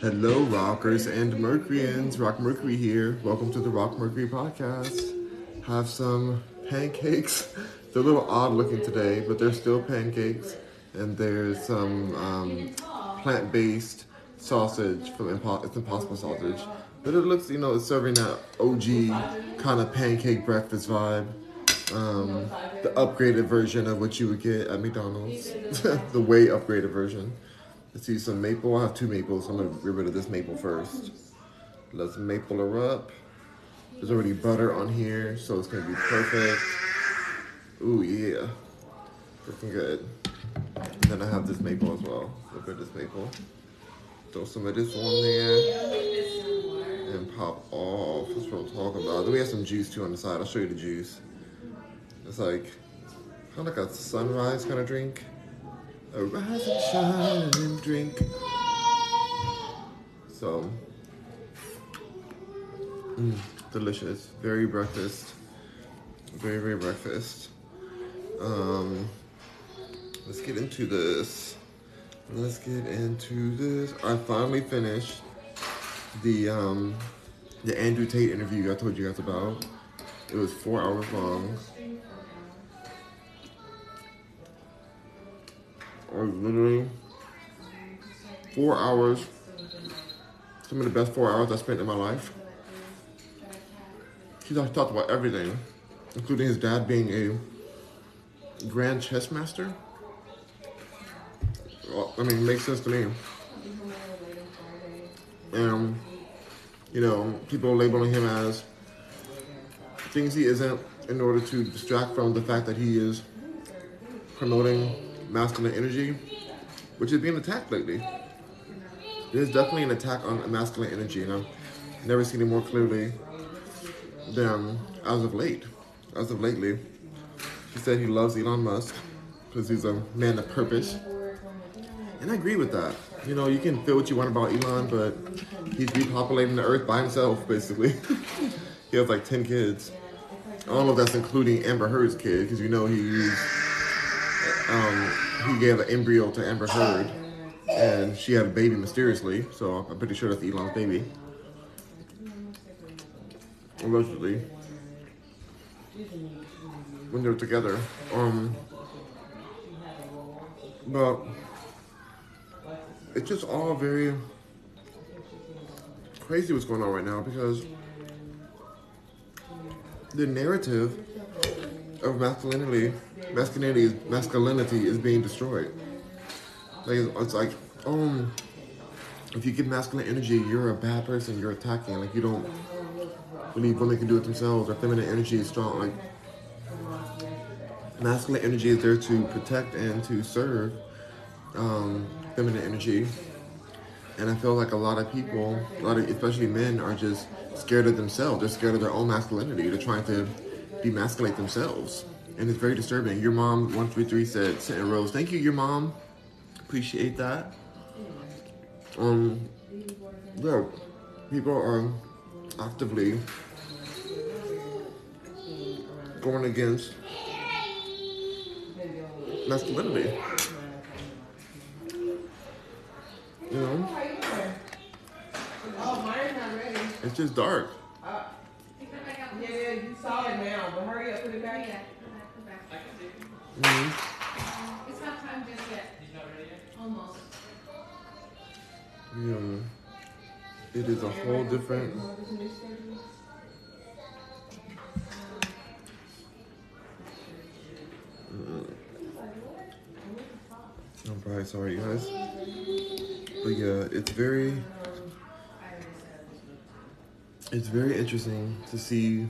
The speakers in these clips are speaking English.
Hello, rockers and Mercuryans. Rock Mercury here. Welcome to the Rock Mercury podcast. Have some pancakes. They're a little odd looking today, but they're still pancakes. And there's some um, plant based sausage from it's Impossible Sausage. But it looks, you know, it's serving that OG kind of pancake breakfast vibe. Um, the upgraded version of what you would get at McDonald's. the way upgraded version. Let's see some maple. I have two maples. I'm gonna get rid of this maple first. Let's maple her up. There's already butter on here, so it's gonna be perfect. Ooh yeah, looking good. And then I have this maple as well. Look at this maple. Throw some of this on there and pop off. That's what I'm talking about. Then we have some juice too on the side. I'll show you the juice. It's like kind of like a sunrise kind of drink. A rise and shine and drink. So, mm, delicious. Very breakfast. Very, very breakfast. Um, let's get into this. Let's get into this. I finally finished the um, the Andrew Tate interview I told you guys about. It was four hours long. Or literally four hours. Some of the best four hours I spent in my life. He talked about everything, including his dad being a grand chess master. Well, I mean, it makes sense to me. And, you know, people labeling him as things he isn't in order to distract from the fact that he is promoting masculine energy, which is being attacked lately. There's definitely an attack on masculine energy, and I've never seen it more clearly than as of late. As of lately, he said he loves Elon Musk because he's a man of purpose, and I agree with that. You know, you can feel what you want about Elon, but he's repopulating the earth by himself, basically. he has like 10 kids. I don't know if that's including Amber Heard's kid, because you know he's um, he gave an embryo to Amber Heard, and she had a baby mysteriously. So I'm pretty sure that's Elon's baby, allegedly. When they're together, um, but it's just all very crazy what's going on right now because the narrative of masculinity masculinity is masculinity is being destroyed. Like it's like, um, if you get masculine energy, you're a bad person. You're attacking. Like you don't believe women can do it themselves. Or feminine energy is strong. Like masculine energy is there to protect and to serve um, feminine energy. And I feel like a lot of people, a lot of especially men, are just scared of themselves. They're scared of their own masculinity. They're trying to demasculate themselves and it's very disturbing. Your mom, 133, said, Sent Rose, thank you, your mom. Appreciate that. Um, yeah, people are actively going against masculinity. You know? It's just dark. Yeah. It is a whole different. Mm. I'm probably sorry, guys. But yeah, it's very. It's very interesting to see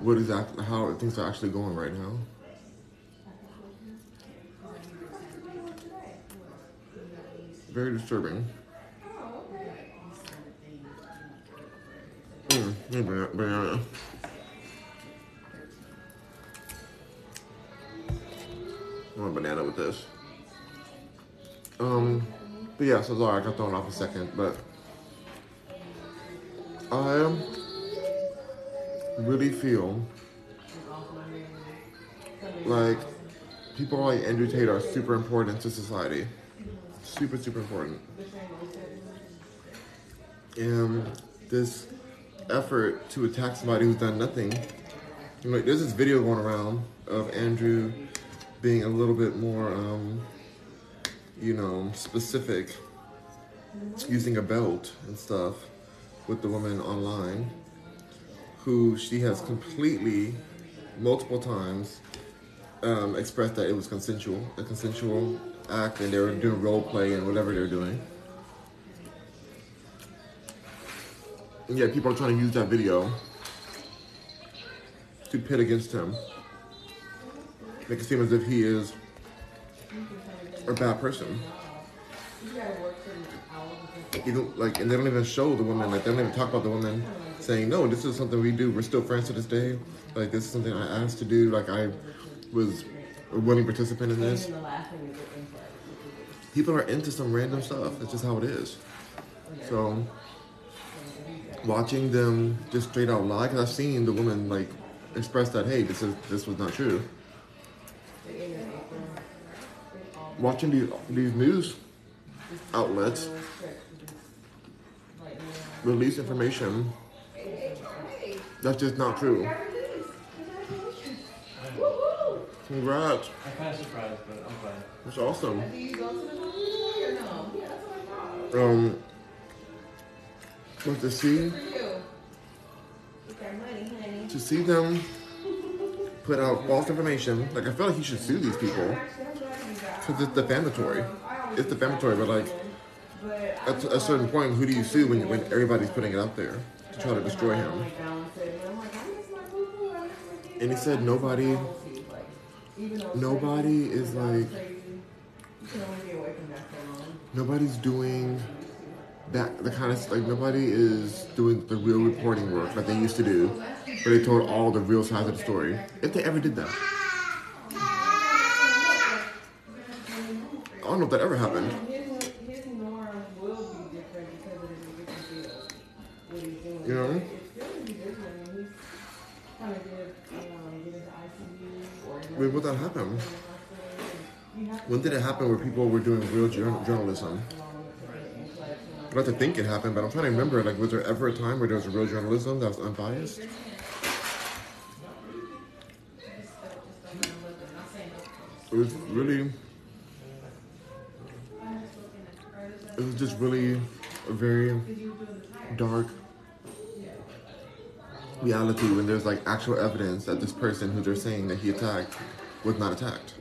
what exactly how things are actually going right now. Very disturbing. Mm, banana. I want a banana with this. Um, but yeah, so sorry, I got thrown off a second, but I really feel like people like Andrew Tate are super important to society. Super, super important. and this effort to attack somebody who's done nothing. You know, like there's this video going around of Andrew being a little bit more, um, you know, specific, using a belt and stuff with the woman online, who she has completely, multiple times, um, expressed that it was consensual, a consensual act, and they were doing role play and whatever they're doing. And yet people are trying to use that video to pit against him. Make it seem as if he is a bad person. Even like, and they don't even show the woman. Like, they don't even talk about the woman saying, "No, this is something we do. We're still friends to this day. Like, this is something I asked to do. Like, I was a willing participant in this." People are into some random stuff. That's just how it is. So, watching them just straight out lie, because I've seen the woman like express that, "Hey, this is this was not true." Watching these these news outlets release information that's just not true. Congrats. I'm kind of surprised, but I'm fine. That's awesome. Do but to see For you. Get that money, honey. to see them put out false information, like I feel like he should sue these people Actually, I'm glad you got. because it's defamatory. It's defamatory, but like at a certain point, who do you sue when when everybody's putting it out there to try to destroy him? Like, balance it. And I'm like, I miss my boo-boo, I miss my kid. And he said nobody, Like, even though it's nobody is like, crazy, You can only be away from that so long. nobody's doing that the kind of like nobody is doing the real reporting work like they used to do, where they told all the real sides of the story. If they ever did that, I don't know if that ever happened. What. You know? Or When that happen? You have When did it happen where people were doing real jour- journalism? I'd like to think it happened, but I'm trying to remember. Like, was there ever a time where there was real journalism that was unbiased? It was really. It was just really a very dark reality when there's like actual evidence that this person who they're saying that he attacked was not attacked.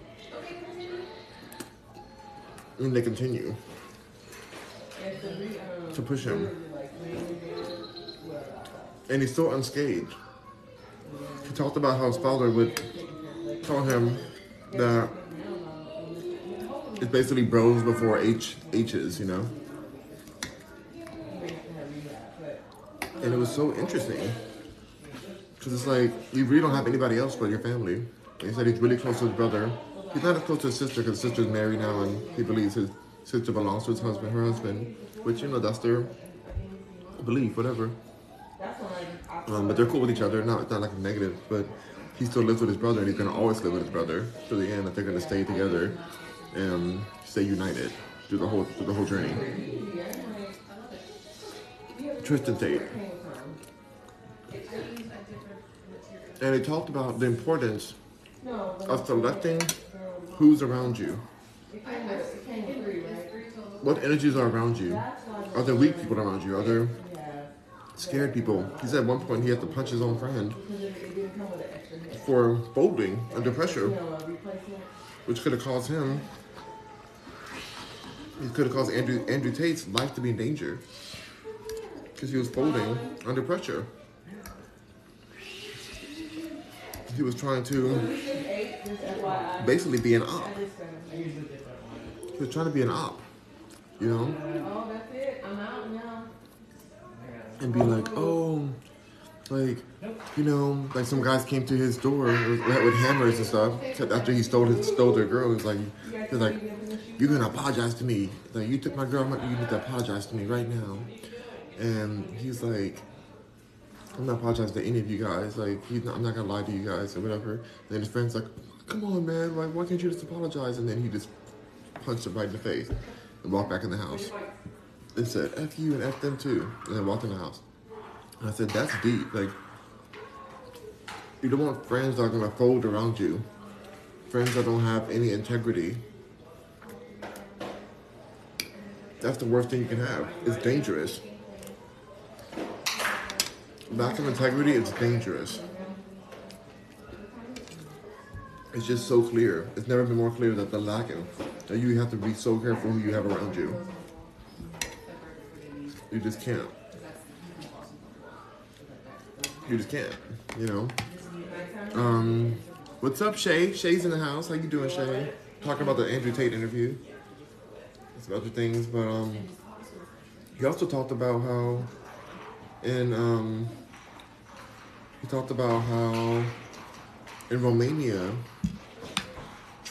And they continue to push him. And he's so unscathed. He talked about how his father would tell him that it's basically bros before H H's, you know? And it was so interesting. Because it's like, you really don't have anybody else but your family. And he said he's really close to his brother. He's not as close to his sister because his sister's married now and he believes his sister belongs to his husband, her husband. Which, you know, that's their belief, whatever. Um, but they're cool with each other. Not, not like a negative, but he still lives with his brother and he's to always live with his brother to the end that they're to stay together and stay united through the whole, through the whole journey. Tristan Tate. And they talked about the importance of selecting who's around you. What energies are around you? Are there weak people around you? Are there scared people? He said at one point he had to punch his own friend for folding under pressure, which could have caused him, it could have caused Andrew, Andrew Tate's life to be in danger because he was folding under pressure. He was trying to basically be an op. He was trying to be an op, you know, Oh, that's it. I'm out now. and be like, oh, like, you know, like some guys came to his door with, with hammers and stuff after he stole his, stole their girl. he's like, he was like, you're gonna apologize to me. Like, you took my girl, you need to apologize to me right now. And he's like, I'm not apologizing to any of you guys. Like, he's not, I'm not gonna lie to you guys or whatever. And then his friend's like, come on, man, like, why can't you just apologize? And then he just punched him right in the face and walked back in the house. and said, F you and F them too. And then walked in the house. And I said, that's deep. Like, you don't want friends that are going to fold around you, friends that don't have any integrity. That's the worst thing you can have. It's dangerous. Lack of integrity is dangerous. It's just so clear. It's never been more clear that the lack of that you have to be so careful who you have around you. You just can't. You just can't. You know. Um, what's up, Shay? Shay's in the house. How you doing, Shay? Talking about the Andrew Tate interview. It's about other things, but um, he also talked about how, and um, he talked about how in Romania,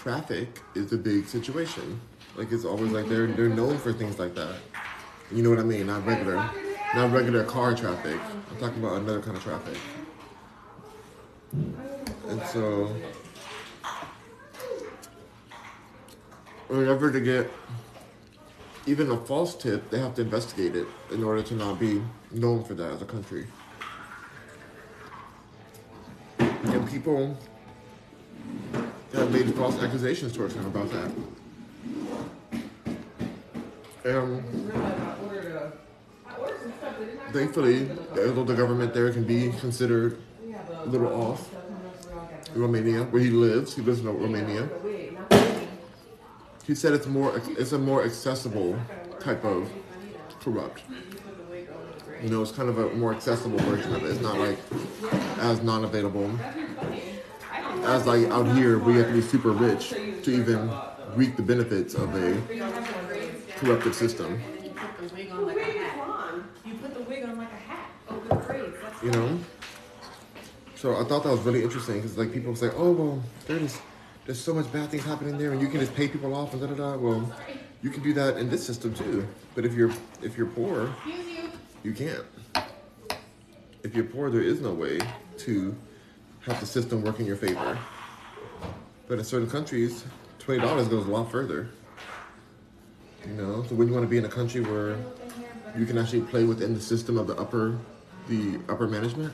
traffic is a big situation. Like it's always like they're they're known for things like that. You know what I mean? Not regular, not regular car traffic. I'm talking about another kind of traffic. And so, whenever to get even a false tip, they have to investigate it in order to not be known for that as a country. And people have made false accusations towards him about that. And thankfully, the government there can be considered a little off, Romania, where he lives, he lives in Romania. He said it's more, it's a more accessible type of corrupt. You know, it's kind of a more accessible version of it. It's not like as non-available as like out here, we have to be super rich to even reap the benefits of a corrupted system. You put the wig on like a hat. You put the wig on like a hat over the braids. That's You know. So I thought that was really interesting because like people say, oh well, there's there's so much bad things happening there, and you can just pay people off and da da da. Well, you can do that in this system too. But if you're if you're poor, you can't. If you're poor, there is no way to have the system work in your favor. But in certain countries, twenty dollars goes a lot further. You know, so when you want to be in a country where you can actually play within the system of the upper, the upper management.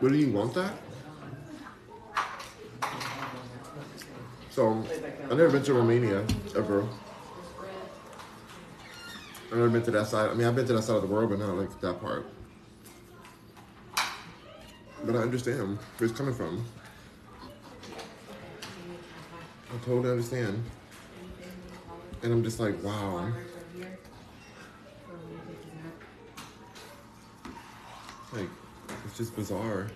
Whether you want that? So, I've never been to Romania ever. I've never been to that side. I mean, I've been to that side of the world, but not like that part. But I understand where it's coming from. I totally understand. And I'm just like, wow. Like, it's just bizarre.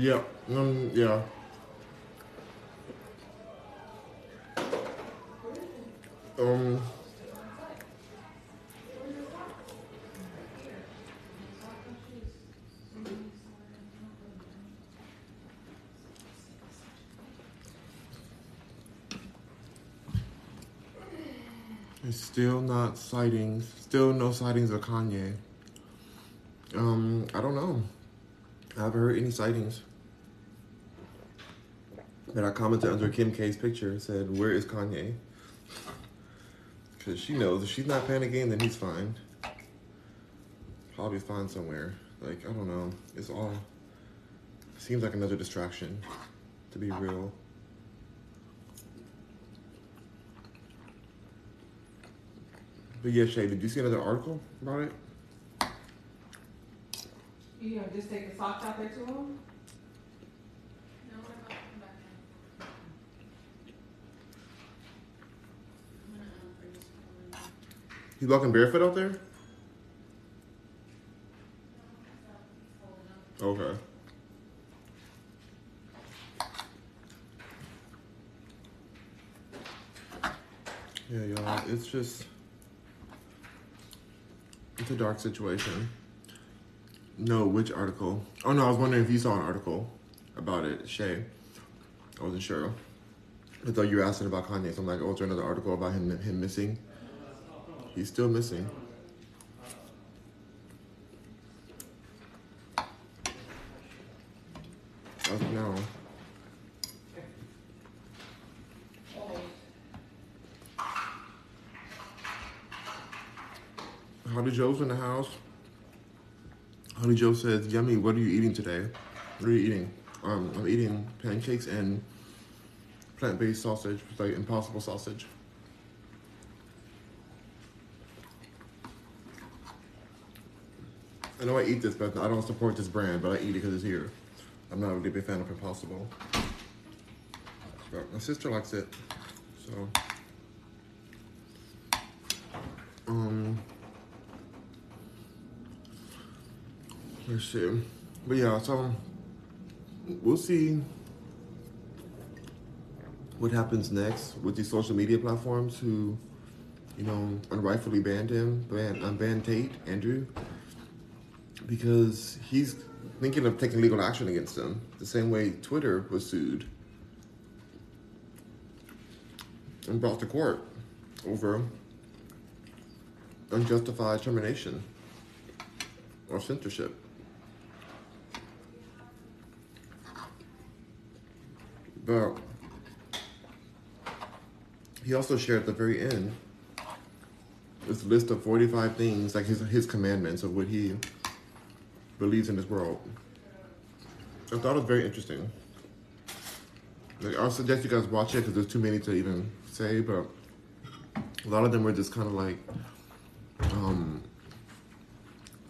Yeah. Um, yeah. Um. There's still not sightings. Still no sightings of Kanye. Um, I don't know. I haven't heard any sightings. But I commented under Kim K's picture and said, Where is Kanye? Because she knows if she's not panicking, then he's fine. Probably fine somewhere. Like, I don't know. It's all. Seems like another distraction, to be real. But yeah, Shay, did you see another article about it? You know, just take the socks out there to him? No, what about come back now? I'm gonna um, bring this forward. He's walking barefoot out there? Okay. Yeah, y'all, it's just it's a dark situation. No, which article? Oh no, I was wondering if you saw an article about it, Shay. I wasn't sure. I thought you were asking about Kanye, so I'm like, oh, is there another article about him him missing? He's still missing. I don't. Honey Joe's in the house. Honey Joe says, "Yummy. What are you eating today? What are you eating? Um, I'm eating pancakes and plant-based sausage, like Impossible sausage." I know I eat this, but I don't support this brand. But I eat it because it's here. I'm not really a big fan of Impossible. But my sister likes it, so. Um. Let's see. But yeah, so we'll see what happens next with these social media platforms who, you know, unrightfully banned him, ban, unbanned Tate, Andrew, because he's thinking of taking legal action against them, the same way Twitter was sued and brought to court over unjustified termination or censorship. But he also shared at the very end this list of 45 things, like his, his commandments of what he believes in this world. I thought it was very interesting. Like, I'll suggest you guys watch it because there's too many to even say, but a lot of them were just kind of like um,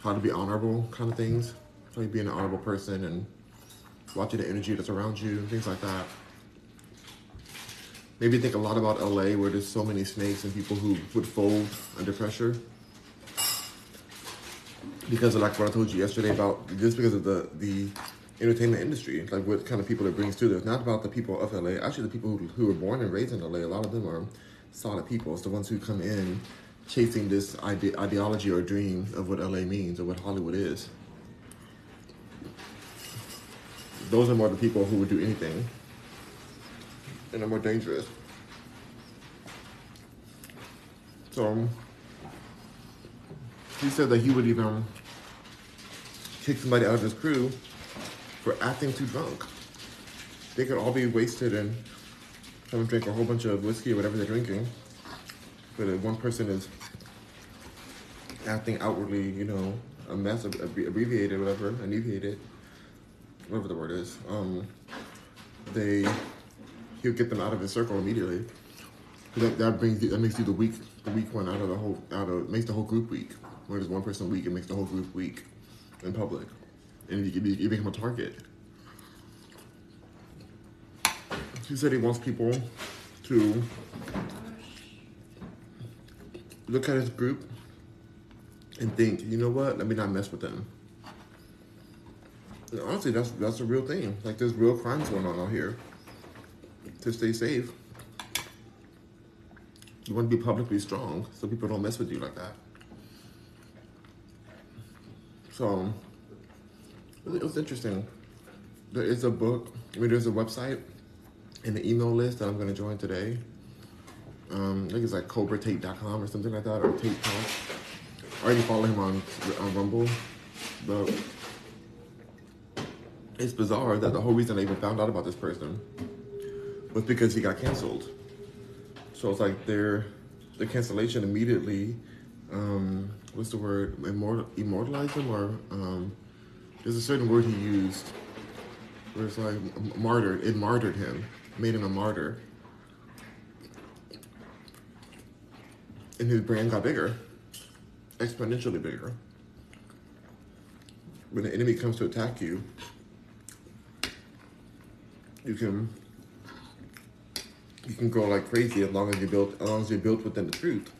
how to be honorable kind of things, how to be an honorable person and watching the energy that's around you, and things like that. Maybe think a lot about LA where there's so many snakes and people who would fold under pressure. Because of like what I told you yesterday about just because of the the entertainment industry, like what kind of people it brings to this. Not about the people of LA. Actually, the people who, who were born and raised in LA, a lot of them are solid people. It's the ones who come in chasing this ide- ideology or dream of what LA means or what Hollywood is. Those are more the people who would do anything and are more dangerous. So he said that he would even kick somebody out of his crew for acting too drunk. They could all be wasted and have drink a whole bunch of whiskey or whatever they're drinking. But if one person is acting outwardly, you know, a mess, abbreviated, whatever, abbreviated, whatever the word is, um, they he'll get them out of his circle immediately. That, that brings you, that makes you the weak the weak one out of the whole out of makes the whole group weak. When there's one person weak, it makes the whole group weak in public, and you, you become a target. He said he wants people to look at his group and think, you know what? Let me not mess with them. And honestly, that's that's a real thing. Like there's real crimes going on out here. To stay safe, you want to be publicly strong, so people don't mess with you like that. So it was interesting. There is a book. I mean, there's a website and an email list that I'm going to join today. Um, I think it's like cobratate.com or something like that, or Tate Talk. I already follow him on, on Rumble, but it's bizarre that the whole reason I even found out about this person was because he got canceled. So it's like their the cancellation immediately. Um, what's the word? Immortal, immortalized him, or um, there's a certain word he used where it's like martyred. It martyred him, made him a martyr, and his brand got bigger, exponentially bigger. When the enemy comes to attack you, you can you can go like crazy as long as you built as long as you're built within the truth.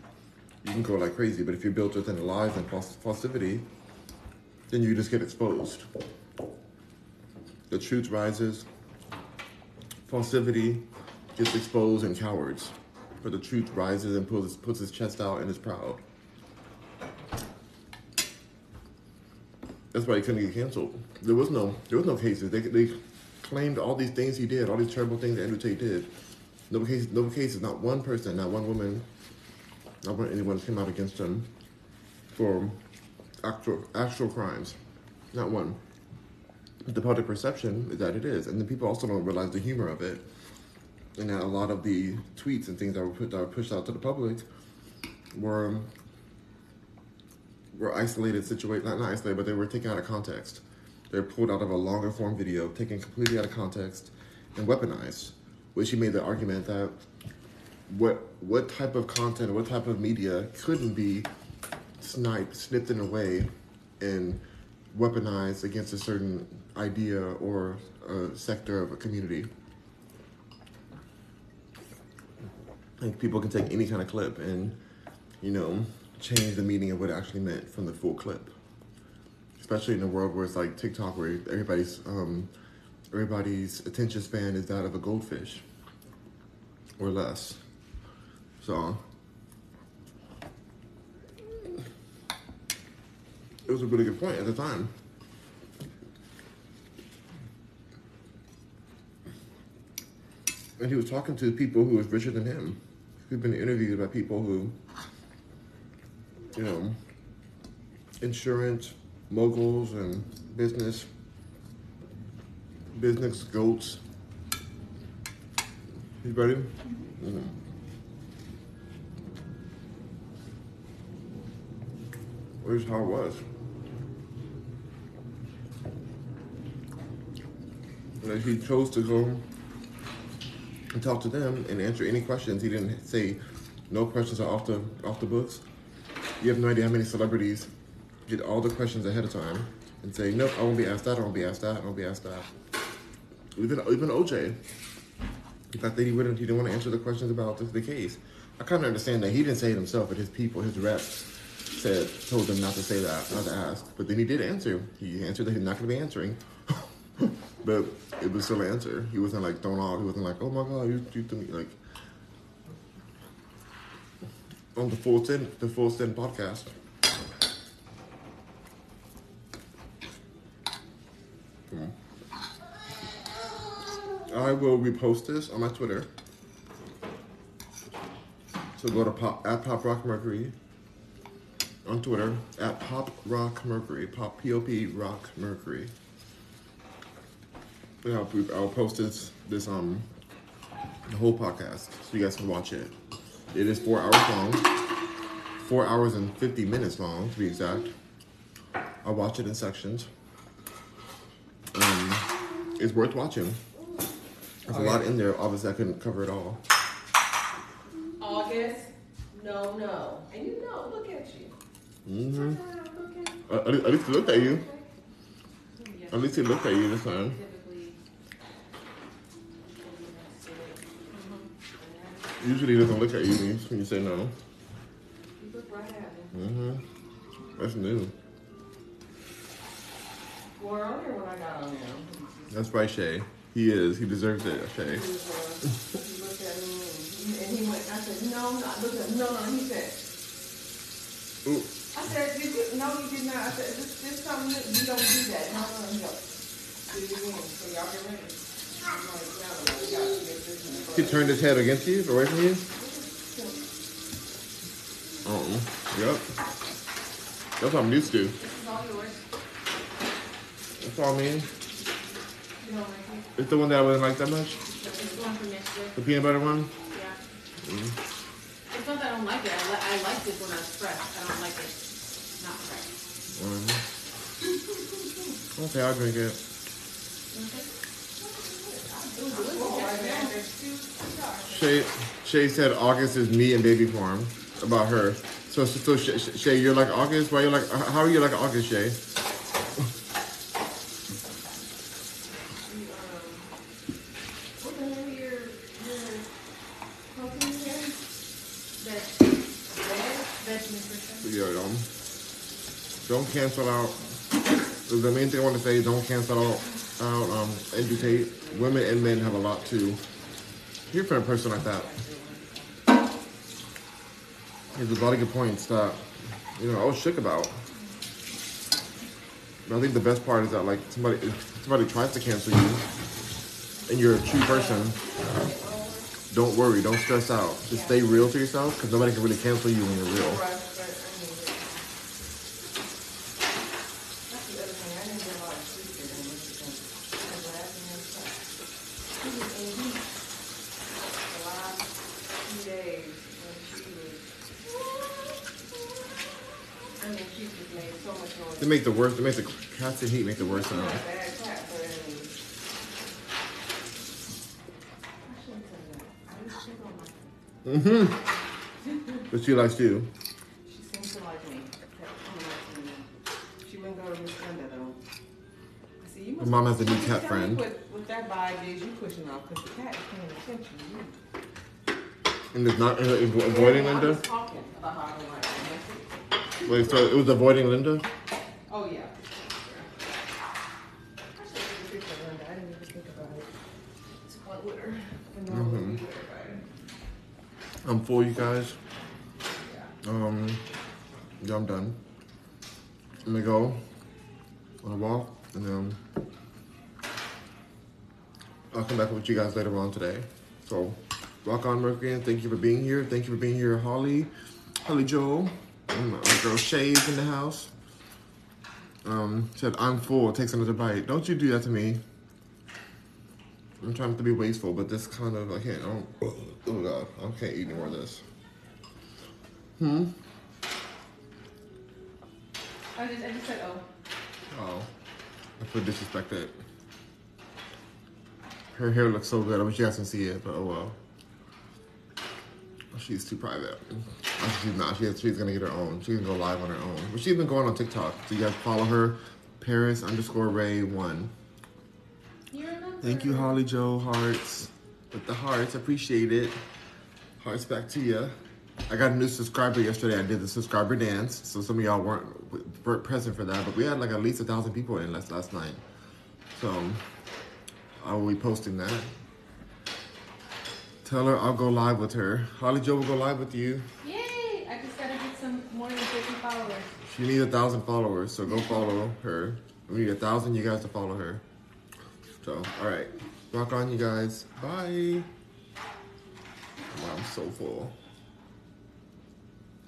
You can go like crazy, but if you're built within lies and falsity, then you just get exposed. The truth rises, falsity gets exposed and cowards, but the truth rises and puts puts his chest out and is proud. That's why he couldn't get canceled. There was no there was no cases. They they claimed all these things he did, all these terrible things that Andrew Tate did. No case, no cases. Not one person, not one woman, not one anyone came out against him for actual actual crimes. Not one. The public perception is that it is, and the people also don't realize the humor of it, and that a lot of the tweets and things that were put that were pushed out to the public were were isolated situations, not, not isolated, but they were taken out of context. They were pulled out of a longer form video, taken completely out of context, and weaponized. Which he made the argument that what what type of content, what type of media couldn't be sniped, snipped in a way, and weaponized against a certain idea or a sector of a community. Like people can take any kind of clip and, you know, change the meaning of what it actually meant from the full clip. Especially in a world where it's like TikTok, where everybody's um, everybody's attention span is that of a goldfish or less. So it was a really good point at the time. And he was talking to people who was richer than him. He'd been interviewed by people who, you know, insurance moguls and business business goats. You ready? Mm. Here's how it was. And he chose to go and talk to them and answer any questions. He didn't say no questions are off the off the books. You have no idea how many celebrities get all the questions ahead of time and say, nope, I won't be asked that, I won't be asked that, I won't be asked that. Even even OJ. The fact that he wouldn't he didn't want to answer the questions about the, the case. I kind of understand that he didn't say it himself, but his people, his reps, said told him not to say that, not to ask. But then he did answer. He answered that he's not going to be answering. but it was still an answer. He wasn't like thrown off. He wasn't like, oh my god, you you to me like on the Full Send the Full Send podcast. I will repost this on my Twitter. So go to pop at Pop Rock Mercury on Twitter at Pop Rock Mercury, Pop P O P Rock Mercury. Yeah, I'll, I'll post this this um the whole podcast so you guys can watch it. It is four hours long, four hours and fifty minutes long to be exact. I'll watch it in sections. Um, it's worth watching. There's a lot in there. Obviously, I couldn't cover it all. August, no, no. And you know, look at you. Mm-hmm. At least- he looked at you. At least he looked at you this time. Usually, he doesn't look at you when you, say no. You look right at me. Mm-hmm. That's new. Wore on when I got on there. That's right, Shay. He is. He deserves it, Shay. He uh, he looked at me and, he went, I said, no, no, I looked at him, no, no, he said, Ooh. I said, did you, no, you did not, I said, this, this something, that- you don't do that, no, no, no. Do it again, so y'all get ready. I'm like, no, no, we got to get this in the He turned his head against you, away from you. Oh, yep. That's what I'm used to. This is all yours. That's all I mean. You don't like it? It's the one that I wouldn't like that much. It's one for next year. The peanut butter one. Yeah. Mm. It's not that I don't like it. I, li- I liked it when I was fresh. I don't like it not fresh. Um, okay, I'll drink it. Shay, Shay said August is me and baby form about her. So, so, so Shay, Shay, you're like August. Why you like? How are you like August, Shay? What the hell your your protein here? That veg veg nutrition. Yeah, um, don't cancel out. The main thing I want to say is don't cancel out, out um, educate. Women and men have a lot to hear from a person like that. There's a lot of good points that, you know, I was shook about. But I think the best part is that like somebody somebody tries to cancel you and you're a true person, don't worry, don't stress out. Just stay real to yourself because nobody can really cancel you when you're real. Right, right, I mean, That's the other thing, I didn't realize she did in Michigan. Her last name sucks. She was in heat the last few days when she was. I mean, she just made so much noise. They make the worst. It makes the constant heat make the worst sound. not a bad cat, but I mean. I shouldn't say that. I just think on my. Mm-hmm. But she likes you. She seems to like me. Kept coming up to me. She wouldn't go to Miss Linda though. See you must. mom has a new cat friend. What, what that vibe is you pushing off because the cat is paying attention to you. And it's not uh, avoiding Linda. was talking about how I don't like her. Wait, so it was avoiding Linda. Oh yeah. I should have a picture of Linda. I didn't even think about it. It's one with her. And then Mhm. mm with everybody. I'm full, you guys. Um, yeah, I'm done. I'm gonna go on a walk, and then I'll come back with you guys later on today. So, rock on, Mercury, and thank you for being here. Thank you for being here, Holly, Holly Joel, and my girl Shay's in the house. Um, said I'm full. Takes another bite. Don't you do that to me. I'm trying not to be wasteful, but this kind of I can't. I don't, oh god, I can't eat any more of this. Hmm. I just, I just said, oh. Oh, I feel disrespected. Her hair looks so good. I wish you guys can see it, but oh well. She's too private. She's not. She has, she's gonna get her own. She can go live on her own. But she's been going on TikTok. So you guys follow her, Paris underscore Ray one. Thank you, Holly Joe Hearts. With the hearts, appreciate it. Hearts back to you. I got a new subscriber yesterday. I did the subscriber dance, so some of y'all weren't, weren't present for that, but we had like at least a thousand people in last last night. So I will be posting that. Tell her I'll go live with her. Holly Joe will go live with you. Yay! I just gotta get some more than 50 followers. She needs a thousand followers, so go follow her. We need a thousand you guys to follow her. So, all right, rock on, you guys. Bye. Wow, I'm so full.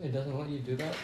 It doesn't let you do that?